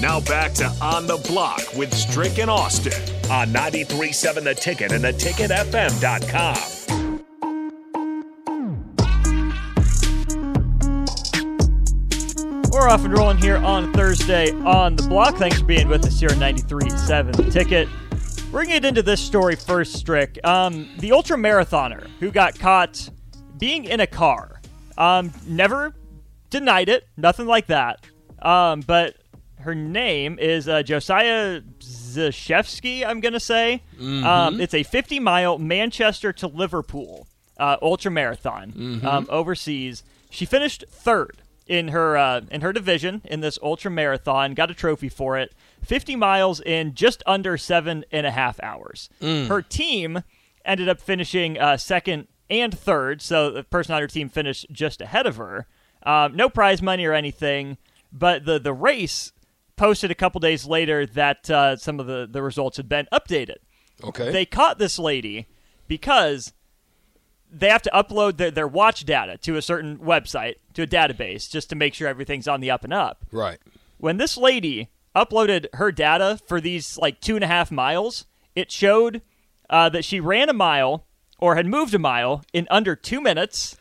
Now back to On the Block with Strick and Austin on 93.7 The Ticket and theticketfm.com. We're off and rolling here on Thursday on the block. Thanks for being with us here on 93.7 The Ticket. To get into this story first, Strick. Um, the ultra marathoner who got caught being in a car um, never denied it, nothing like that. Um, but her name is uh, Joasia Zakrzewski, I'm going to say. Um, it's a 50 mile Manchester to Liverpool uh, ultra marathon um, overseas. She finished third in her uh, in her division in this ultra marathon. Got a trophy for it. 50 miles in just under seven and a half hours. Her team ended up finishing uh, second and third, so the person on her team finished just ahead of her. Um, no prize money or anything, but the the race posted a couple days later that uh, some of the, the results had been updated. Okay. They caught this lady because they have to upload their, their watch data to a certain website, to a database, just to make sure everything's on the up and up. right. When this lady uploaded her data for these like two and a half miles, it showed uh, that she ran a mile or had moved a mile in under two minutes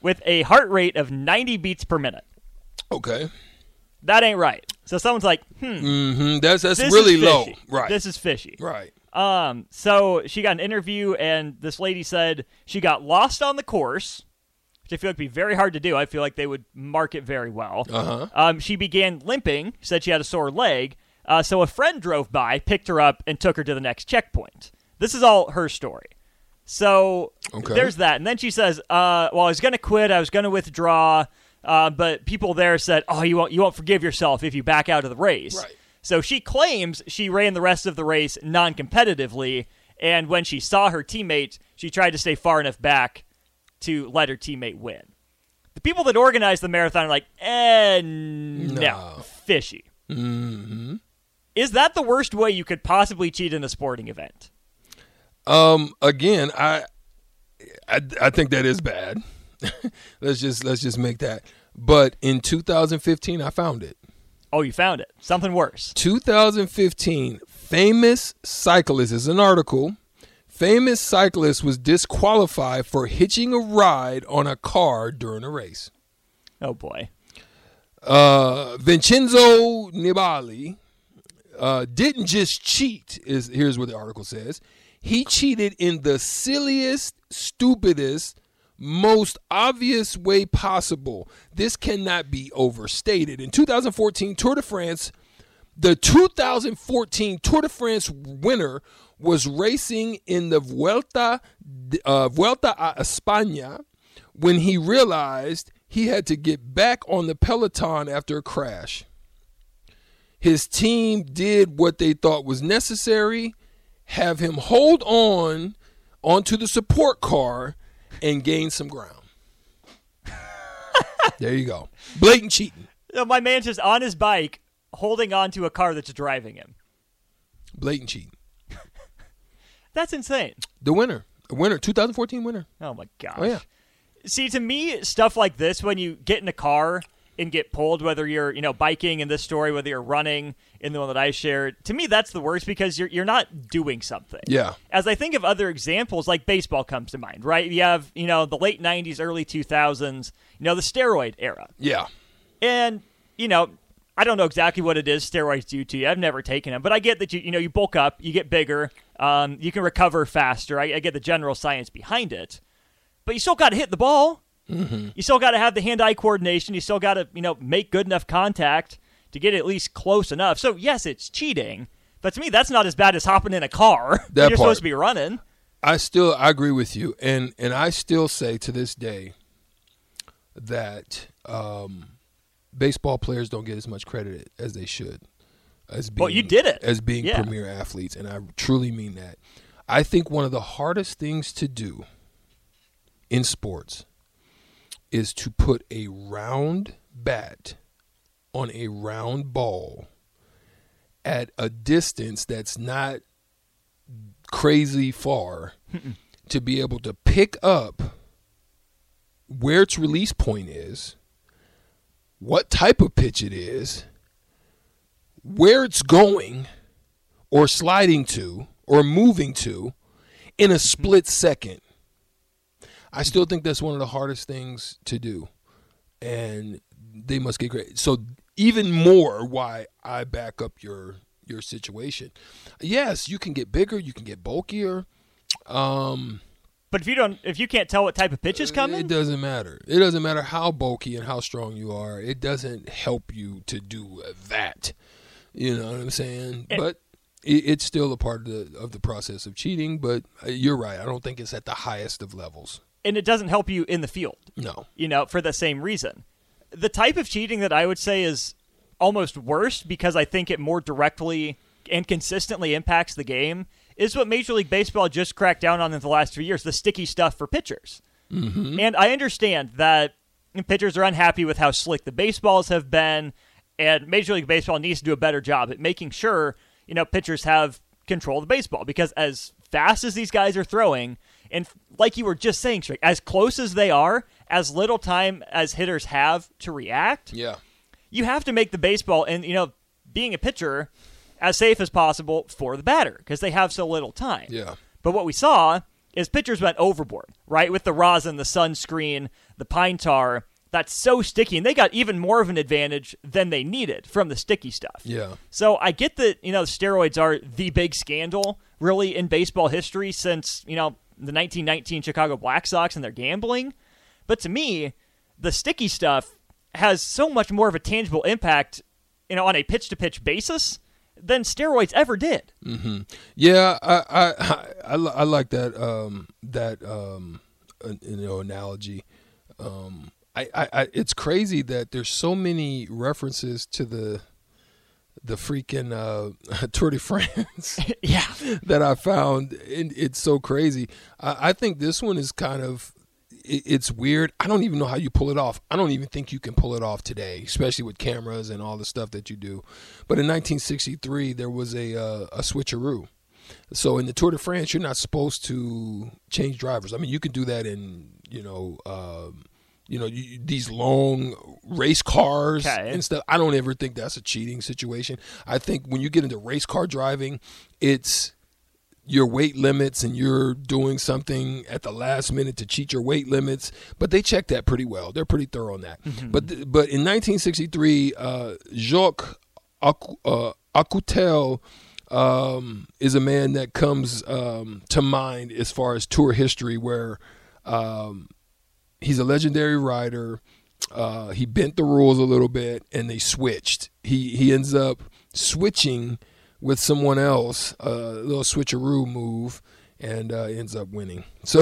with a heart rate of 90 beats per minute. Okay. That ain't right. So someone's like, hmm, hmm That's that's this really low. Right. This is fishy. right. Um, so she got an interview, and this lady said she got lost on the course, which I feel like would be very hard to do. I feel like they would mark it very well. Uh-huh. Um, she began limping, said she had a sore leg. Uh, so a friend drove by, picked her up, and took her to the next checkpoint. This is all her story. So Okay. there's that. And then she says, uh, well, I was going to quit. I was going to withdraw. Uh, but people there said, oh, you won't, you won't forgive yourself if you back out of the race. Right. So she claims she ran the rest of the race non competitively. And when she saw her teammate, she tried to stay far enough back to let her teammate win. The people that organized the marathon are like, eh, no, No. fishy. Mm-hmm. Is that the worst way you could possibly cheat in a sporting event? Um. Again, I, I, I think that is bad. let's just let's just make that. But in 2015, I found it. Oh, you found it. Something worse. 2015, famous cyclist is an article. Famous cyclist was disqualified for hitching a ride on a car during a race. Oh, boy. Uh, Vincenzo Nibali uh, didn't just cheat. Is here's what the article says. He cheated in the silliest, stupidest, most obvious way possible. This cannot be overstated. In 2014 Tour de France, the 2014 Tour de France winner was racing in the Vuelta uh, Vuelta a España when he realized he had to get back on the peloton after a crash. His team did what they thought was necessary, have him hold on onto the support car and gain some ground. there you go. Blatant cheating. So my man's just on his bike, holding on to a car that's driving him. Blatant cheating. That's insane. The winner. A winner. 2014 winner. Oh my gosh. Oh, yeah. See, to me, stuff like this, when you get in a car and get pulled, whether you're, you know, biking in this story, whether you're running in the one that I shared, to me, that's the worst because you're you're not doing something. Yeah. As I think of other examples, like baseball comes to mind, right? You have, you know, the late '90s, early 2000s, you know, the steroid era. Yeah. And, you know, I don't know exactly what it is steroids do to you. I've never taken them, but I get that you you know you bulk up, you get bigger, um, you can recover faster. I, I get the general science behind it, but you still got to hit the ball. Mm-hmm. You still got to have the hand-eye coordination. You still got to you know make good enough contact to get at least close enough. So yes, it's cheating, but to me that's not as bad as hopping in a car. That You're part. supposed to be running. I still I agree with you, and and I still say to this day that um, baseball players don't get as much credit as they should. As being, Well, you did it. as being Yeah. premier athletes, and I truly mean that. I think one of the hardest things to do in sports is to put a round bat on a round ball at a distance that's not crazy far to be able to pick up where its release point is, what type of pitch it is, where it's going or sliding to or moving to in a split mm-hmm. second. I still think that's one of the hardest things to do. And they must get great. So even more why I back up your your situation. Yes, you can get bigger, you can get bulkier. Um But if you don't, if you can't tell what type of pitch is coming, it doesn't matter. It doesn't matter how bulky and how strong you are. It doesn't help you to do that. You know what I'm saying? And- but it, it's still a part of the of the process of cheating. But uh, you're right. I don't think it's at the highest of levels. and it doesn't help you in the field. No. you know, for the same reason. The type of cheating that I would say is almost worse because I think it more directly and consistently impacts the game is what Major League Baseball just cracked down on in the last few years the sticky stuff for pitchers. Mm-hmm. And I understand that pitchers are unhappy with how slick the baseballs have been, and Major League Baseball needs to do a better job at making sure, you know, pitchers have control of the baseball because as fast as these guys are throwing, and like you were just saying, as close as they are, as little time as hitters have to react, Yeah. you have to make the baseball and you know being a pitcher as safe as possible for the batter because they have so little time. Yeah. But what we saw is pitchers went overboard, right? With the rosin, the sunscreen, the pine tar. That's so sticky, and they got even more of an advantage than they needed from the sticky stuff. Yeah. So I get that you know the steroids are the big scandal really in baseball history since you know the 1919 Chicago Black Sox and their gambling, but to me, the sticky stuff has so much more of a tangible impact, you know, on a pitch to pitch basis than steroids ever did. Yeah, I I I, I, like that um, that um, you know analogy. Um, I, I, I it's crazy that there's so many references to the the freaking uh, Tour de France yeah, that I found. It, it's so crazy. I, I think this one is kind of it's weird. I don't even know how you pull it off. I don't even think you can pull it off today, especially with cameras and all the stuff that you do. But in 1963, there was a uh, a switcheroo. So in the Tour de France, you're not supposed to change drivers. I mean, you can do that in you know. Um, you know you, these long race cars Okay. and stuff. I don't ever think that's a cheating situation. I think when you get into race car driving, it's your weight limits and you're doing something at the last minute to cheat your weight limits. But they check that pretty well. They're pretty thorough on that. But th- but in 1963, uh, Jacques Ac- uh, Acoutel um, is a man that comes um, to mind as far as tour history, where um, he's a legendary rider. Uh, he bent the rules a little bit, and they switched. He he ends up switching with someone else, a little switcheroo move, and uh, ends up winning. So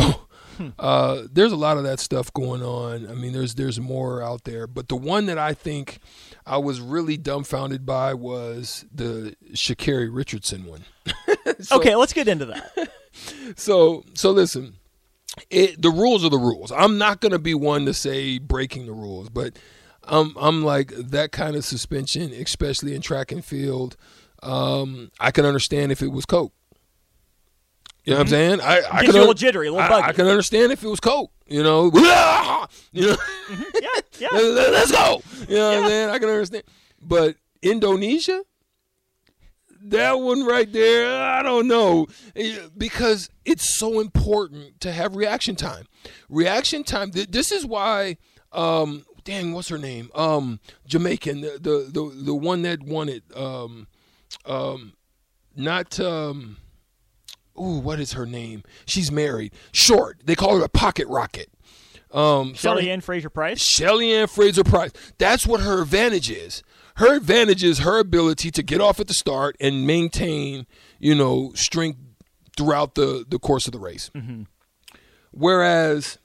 uh, there's a lot of that stuff going on. I mean, there's there's more out there, but the one that I think I was really dumbfounded by was the Sha'Carri Richardson one. So- okay, let's get into that. so so listen it, the rules are the rules i'm not going to be one to say breaking the rules but i'm i'm like that kind of suspension especially in track and field um i can understand if it was coke you know what I'm saying? I, I Gets can a little jittery, a little buggy. I can understand if it was coke. You know, you know, yeah, yeah. let, us go. You know what I'm saying? I can understand. But Indonesia, that one right there, I don't know. Eh, Because it's so important to have reaction time. Reaction time, th- this is why, um, dang, what's her name? Um, Jamaican, the, the, the, the one that won it. Um, um, not, um, ooh, what is her name? She's married. Short. They call her a pocket rocket. Um, Shelly. Ann Fraser-Pryce. Shelly Ann Fraser-Pryce. That's what her advantage is. Her advantage is her ability to get off at the start and maintain, you know, strength throughout the, the course of the race. Mm-hmm. Whereas,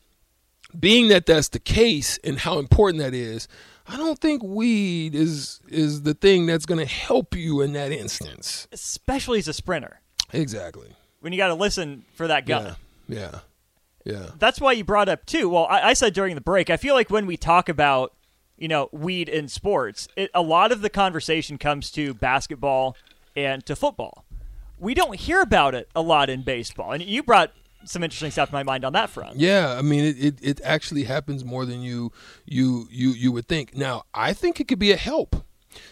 being that that's the case and how important that is, I don't think weed is is the thing that's going to help you in that instance. especially as a sprinter, Exactly. when you got to listen for that gun. Yeah. Yeah. Yeah. That's why you brought up too. Well, I, I said during the break, I feel like when we talk about you know weed in sports, it, a lot of the conversation comes to basketball and to football. We don't hear about it a lot in baseball, and you brought some interesting stuff to my mind on that front. Yeah, I mean it, it, it actually happens more than you you you you would think. Now, I think it could be a help.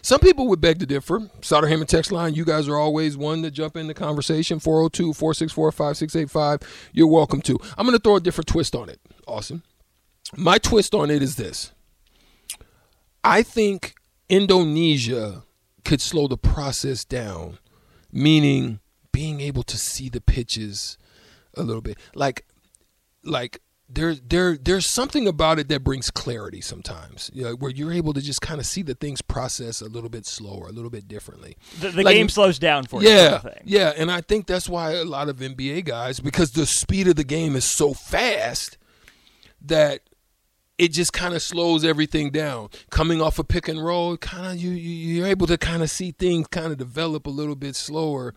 Some people would beg to differ. Sauter Heyman text line, you guys are always one to jump in the conversation. 402 464 5685. You're welcome to. I'm going to throw a different twist on it. Awesome. My twist on it is this I think Indonesia could slow the process down, meaning being able to see the pitches a little bit. Like, like there there there's something about it that brings clarity sometimes you know, where you're able to just kind of see the things process a little bit slower a little bit differently The, the Like- game slows down for you. yeah sort of yeah and i think that's why a lot of nba guys because the speed of the game is so fast that it just kind of slows everything down coming off a pick and roll kind of you, you you're able to kind of see things kind of develop a little bit slower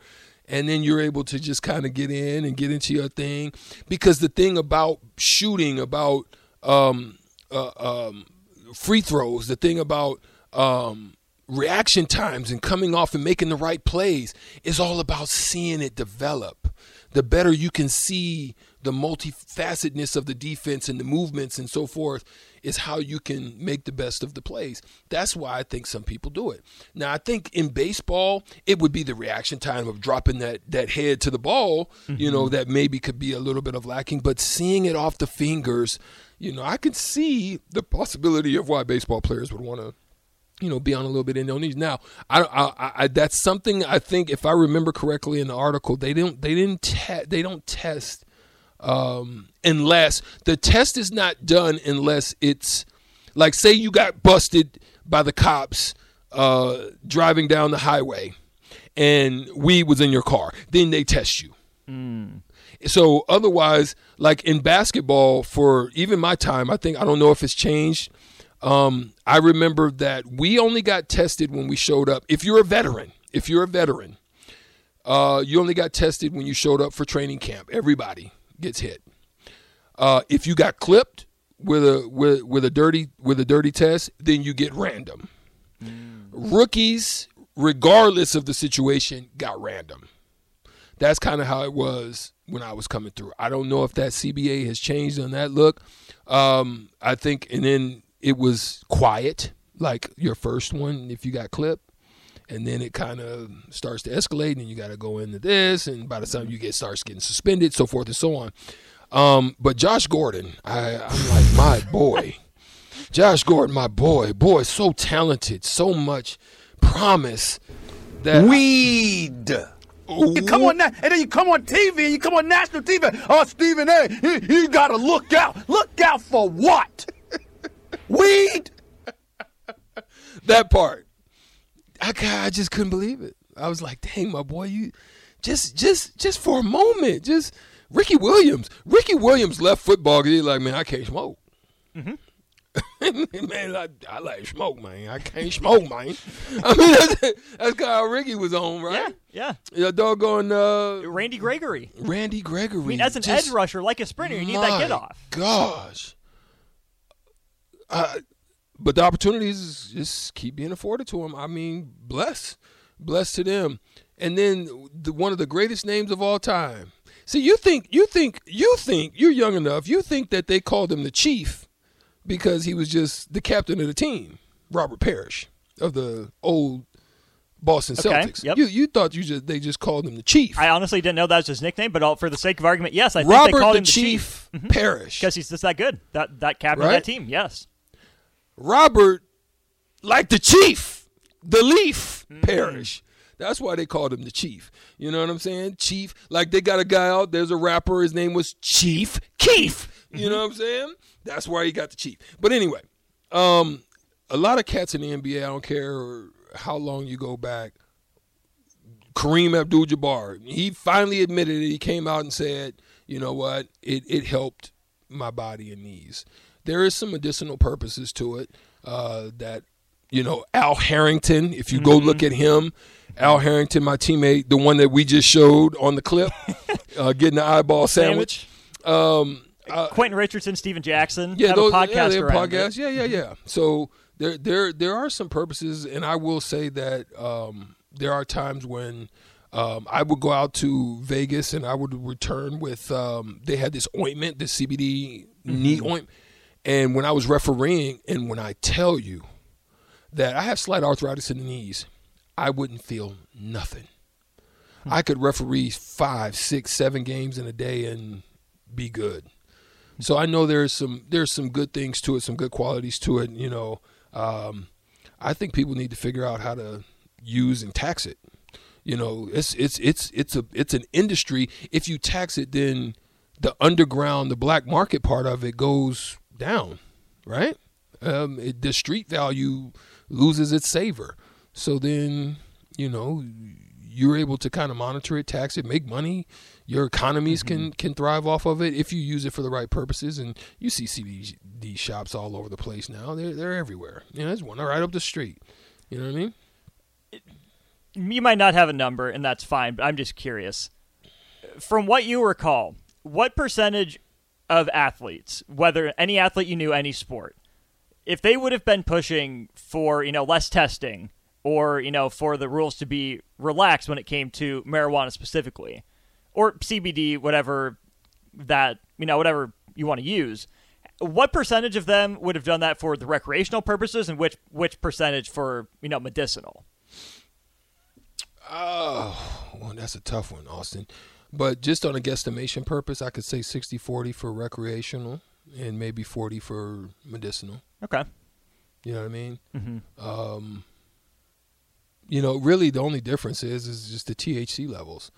and then you're able to just kind of get in and get into your thing. Because the thing about shooting about um, uh, um, free throws the thing about um, reaction times and coming off and making the right plays is all about seeing it develop the better you can see the multifacetedness of the defense and the movements and so forth is how you can make the best of the plays. That's why I think some people do it. Now, I think in baseball, it would be the reaction time of dropping that that head to the ball, you know, mm-hmm. that maybe could be a little bit of lacking, but seeing it off the fingers, you know, I could see the possibility of why baseball players would want to you know, be on a little bit in Indonesia. Now, I, I, I, that's something I think, if I remember correctly in the article, they don't, they didn't, te- they don't test um, unless the test is not done unless it's like, say you got busted by the cops uh, driving down the highway, and weed was in your car, then they test you. So otherwise, like in basketball, for even my time, I think I don't know if it's changed. Um, I remember that we only got tested when we showed up. If you're a veteran, if you're a veteran, uh, you only got tested when you showed up for training camp. Everybody gets hit. Uh, if you got clipped with a with, with a dirty with a dirty test, then you get random. Rookies, regardless of the situation, got random. That's kind of how it was when I was coming through. I don't know if that CBA has changed on that look. Um, I think, and then it was quiet, like your first one, if you got clipped. And then it kind of starts to escalate, and you got to go into this. And by the time you get starts getting suspended, so forth and so on. Um, but Josh Gordon, I, I'm like my boy. Josh Gordon, my boy, boy, so talented, so much promise. That Weed. You come on now, and then you come on TV, and you come on national TV. Oh, Stephen A. He, he got to look out. Look out for what? Weed. that part, I, I just couldn't believe it. I was like, dang, my boy, you just just just for a moment, just Ricky Williams. Ricky Williams left football because he's like, man, I can't smoke. man, I, I like smoke, man. I can't smoke, man. I mean, that's, that's how Ricky was on, right? yeah. Yeah, doggone uh, Randy Gregory. Randy Gregory. I mean, as an just- edge rusher, like a sprinter, you need that get off. Gosh. Uh, but the opportunities just keep being afforded to him. I mean, bless, bless to them. And then the, one of the greatest names of all time. See, you think you think you think you're young enough. You think that they called him the chief because he was just the captain of the team, Robert Parrish of the old Boston Okay, Celtics. yep. You you thought you just they just called him the chief. I honestly didn't know that was his nickname, but all, for the sake of argument, yes, I think Robert they called the him the Chief, chief Parrish. because he's just that good. That that captain of Right? that team. Yes. Robert, like the chief, the leaf parish. That's why they called him the chief. You know what I'm saying? Chief. Like they got a guy out, there's a rapper, his name was Chief Keef. You know what I'm saying? That's why he got the chief. But anyway, um, a lot of cats in the NBA, I don't care how long you go back. Kareem Abdul Jabbar, he finally admitted it. He came out and said, you know what, it, it helped my body and knees. There is some medicinal purposes to it uh, that, you know, Al Harrington, if you go look at him, Al Harrington, my teammate, the one that we just showed on the clip, uh, getting the eyeball sandwich. Um, Quentin Richardson, Stephen Jackson. yeah, have those, a podcast yeah. Yeah, yeah, yeah. So there, there, there are some purposes, and I will say that um, there are times when um, I would go out to Vegas and I would return with. Um, they had this ointment, this CBD knee ointment, and when I was refereeing, and when I tell you that I have slight arthritis in the knees. I wouldn't feel nothing. I could referee five, six, seven games in a day and be good. So I know there's some there's some good things to it, some good qualities to it. You know, um, I think people need to figure out how to use and tax it. You know, it's it's it's it's a it's an industry. If you tax it, then the underground, the black market part of it goes down, right? Um, it, the street value loses its savor. So then, you know, you're able to kind of monitor it, tax it, make money. Your economies Mm-hmm. can can thrive off of it if you use it for the right purposes. And you see CBD shops all over the place now. They're they're everywhere. You know, there's one right up the street. You know what I mean? you might not have a number, and that's fine, but I'm just curious. From what you recall, what percentage of athletes, whether any athlete you knew, any sport, if they would have been pushing for, you know, less testing or, you know, for the rules to be relaxed when it came to marijuana specifically, or CBD, whatever that, you know, whatever you want to use, what percentage of them would have done that for the recreational purposes and which which percentage for, you know, medicinal? Oh, well, that's a tough one, Austin. But just on a guesstimation purpose, I could say 60-40 for recreational and maybe 40 for medicinal. Okay. You know what I mean? Mm-hmm. Um, you know, really the only difference is is just the THC levels.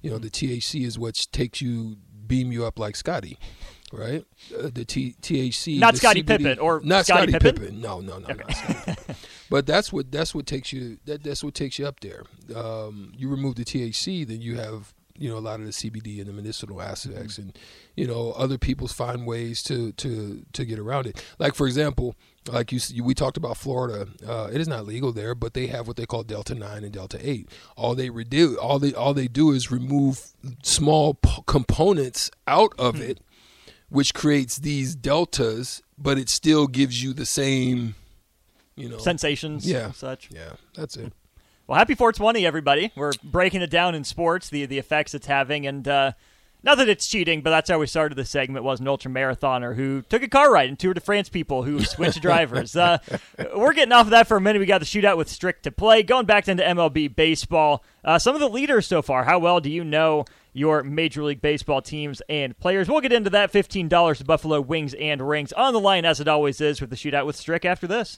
You know, the THC is what takes you beam you up like Scotty, right? Uh, the T- THC, Not CBD Pippen or not Scottie Scottie Pippen? No, no, no, Pippen. But that's what that's what takes you that that's what takes you up there. Um, you remove the THC, then you have you know a lot of the CBD and the medicinal aspects, and you know other people find ways to to to get around it. Like for example, like you, we talked about Florida, uh, it is not legal there, but they have what they call Delta Nine and Delta Eight. All they redo, all they all they do is remove small p- components out of it, which creates these deltas, but it still gives you the same, you know, sensations Yeah. and such. yeah, that's it. Well, happy 420, everybody. We're breaking it down in sports, the the effects it's having, and uh, not that it's cheating, but that's how we started the segment. Was an ultra marathoner who took a car ride and Tour de France people who switched drivers. Uh, we're getting off of that for a minute. We got the shootout with Strick to play. Going back into MLB baseball, uh, some of the leaders so far. How well do you know your Major League Baseball teams and players? We'll get into that. Fifteen dollars to Buffalo Wings and Rings on the line, as it always is, with the shootout with Strick after this.